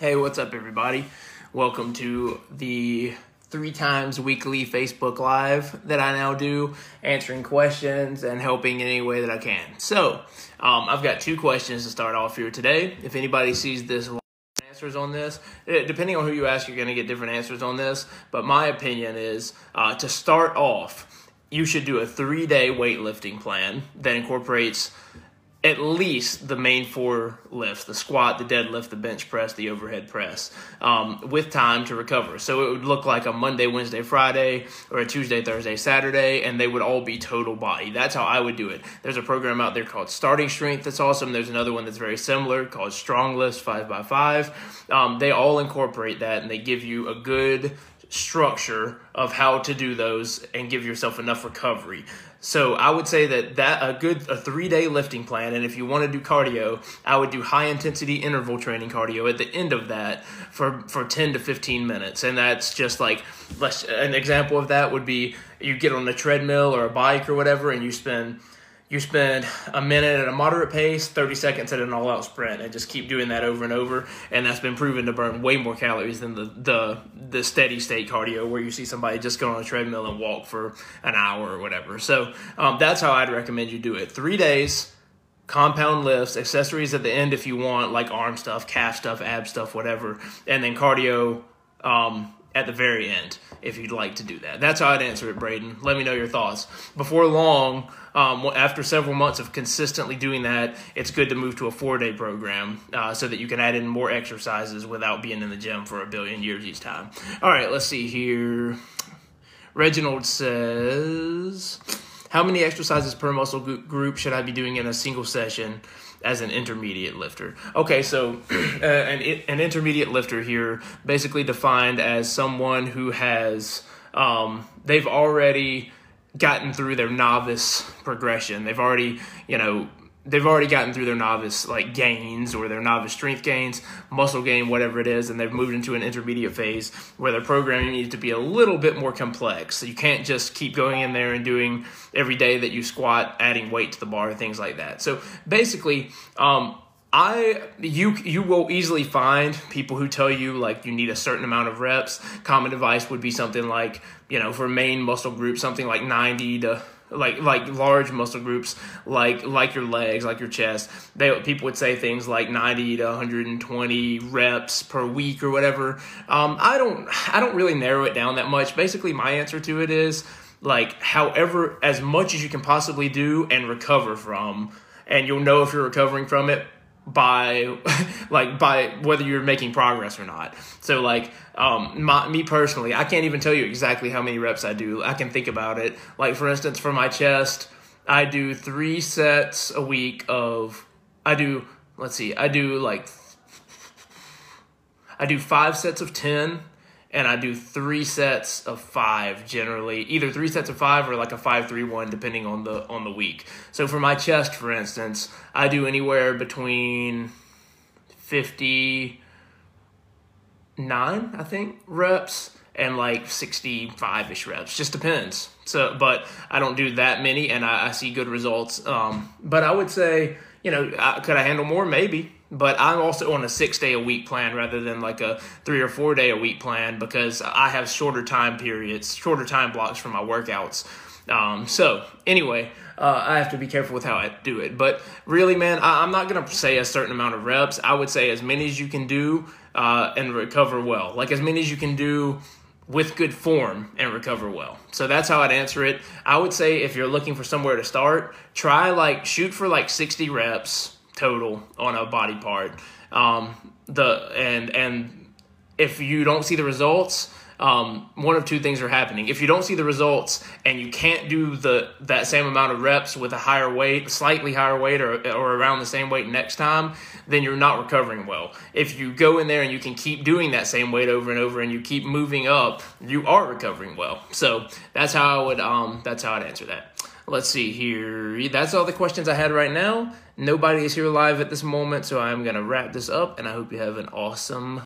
Hey, what's up, everybody? Welcome to the three times weekly Facebook Live that I now do, answering questions and helping in any way that I can. So, um, I've got two questions to start off here today. If anybody sees this answers on this. Eh, depending on who you ask, you're going to get different answers on this. But my opinion is uh, to start off, you should do a three day weightlifting plan that incorporates at least the main four lifts the squat, the deadlift, the bench press, the overhead press um, with time to recover. So it would look like a Monday, Wednesday, Friday, or a Tuesday, Thursday, Saturday, and they would all be total body. That's how I would do it. There's a program out there called Starting Strength that's awesome. There's another one that's very similar called Strong Lifts 5x5. Um, they all incorporate that and they give you a good structure of how to do those and give yourself enough recovery. So I would say that that a good a 3-day lifting plan and if you want to do cardio, I would do high intensity interval training cardio at the end of that for for 10 to 15 minutes. And that's just like an example of that would be you get on a treadmill or a bike or whatever and you spend you spend a minute at a moderate pace, 30 seconds at an all out sprint, and just keep doing that over and over. And that's been proven to burn way more calories than the, the, the steady state cardio where you see somebody just go on a treadmill and walk for an hour or whatever. So um, that's how I'd recommend you do it. Three days, compound lifts, accessories at the end if you want, like arm stuff, calf stuff, ab stuff, whatever, and then cardio um, at the very end if you'd like to do that. That's how I'd answer it, Braden. Let me know your thoughts. Before long, um, after several months of consistently doing that, it's good to move to a four day program uh, so that you can add in more exercises without being in the gym for a billion years each time. All right, let's see here. Reginald says, How many exercises per muscle group should I be doing in a single session? as an intermediate lifter. Okay, so uh, an, an intermediate lifter here, basically defined as someone who has, um, they've already gotten through their novice progression. They've already, you know, they've already gotten through their novice like gains or their novice strength gains, muscle gain, whatever it is, and they've moved into an intermediate phase where their programming needs to be a little bit more complex. So you can't just keep going in there and doing every day that you squat, adding weight to the bar, things like that. So basically, um, I you you will easily find people who tell you like you need a certain amount of reps. Common advice would be something like you know for main muscle group something like ninety to like like large muscle groups like like your legs like your chest. They people would say things like 90 to 120 reps per week or whatever. Um, i don't i don't really narrow it down that much. Basically my answer to it is like however as much as you can possibly do and recover from and you'll know if you're recovering from it by like by whether you're making progress or not. So like um my, me personally i can't even tell you exactly how many reps i do. I can think about it. Like for instance for my chest i do three sets a week of i do let's see i do like i do five sets of 10 and I do three sets of five generally, either three sets of five or like a five three one depending on the on the week. So for my chest, for instance, I do anywhere between fifty nine, I think, reps and like 65 ish reps. Just depends. So, but I don't do that many and I, I see good results. Um, but I would say, you know, I, could I handle more? Maybe. But I'm also on a six day a week plan rather than like a three or four day a week plan because I have shorter time periods, shorter time blocks for my workouts. Um, so anyway, uh, I have to be careful with how I do it. But really, man, I, am not gonna say a certain amount of reps. I would say as many as you can do uh, and recover well. Like as many as you can do with good form and recover well. So that's how I'd answer it. I would say if you're looking for somewhere to start, try like shoot for like 60 reps total on a body part. Um, the and and if you don't see the results, um, one of two things are happening. If you don't see the results and you can't do the that same amount of reps with a higher weight, slightly higher weight, or or around the same weight next time, then you're not recovering well. If you go in there and you can keep doing that same weight over and over, and you keep moving up, you are recovering well. So that's how I would um, that's how I'd answer that. Let's see here. That's all the questions I had right now. Nobody is here live at this moment, so I'm going to wrap this up, and I hope you have an awesome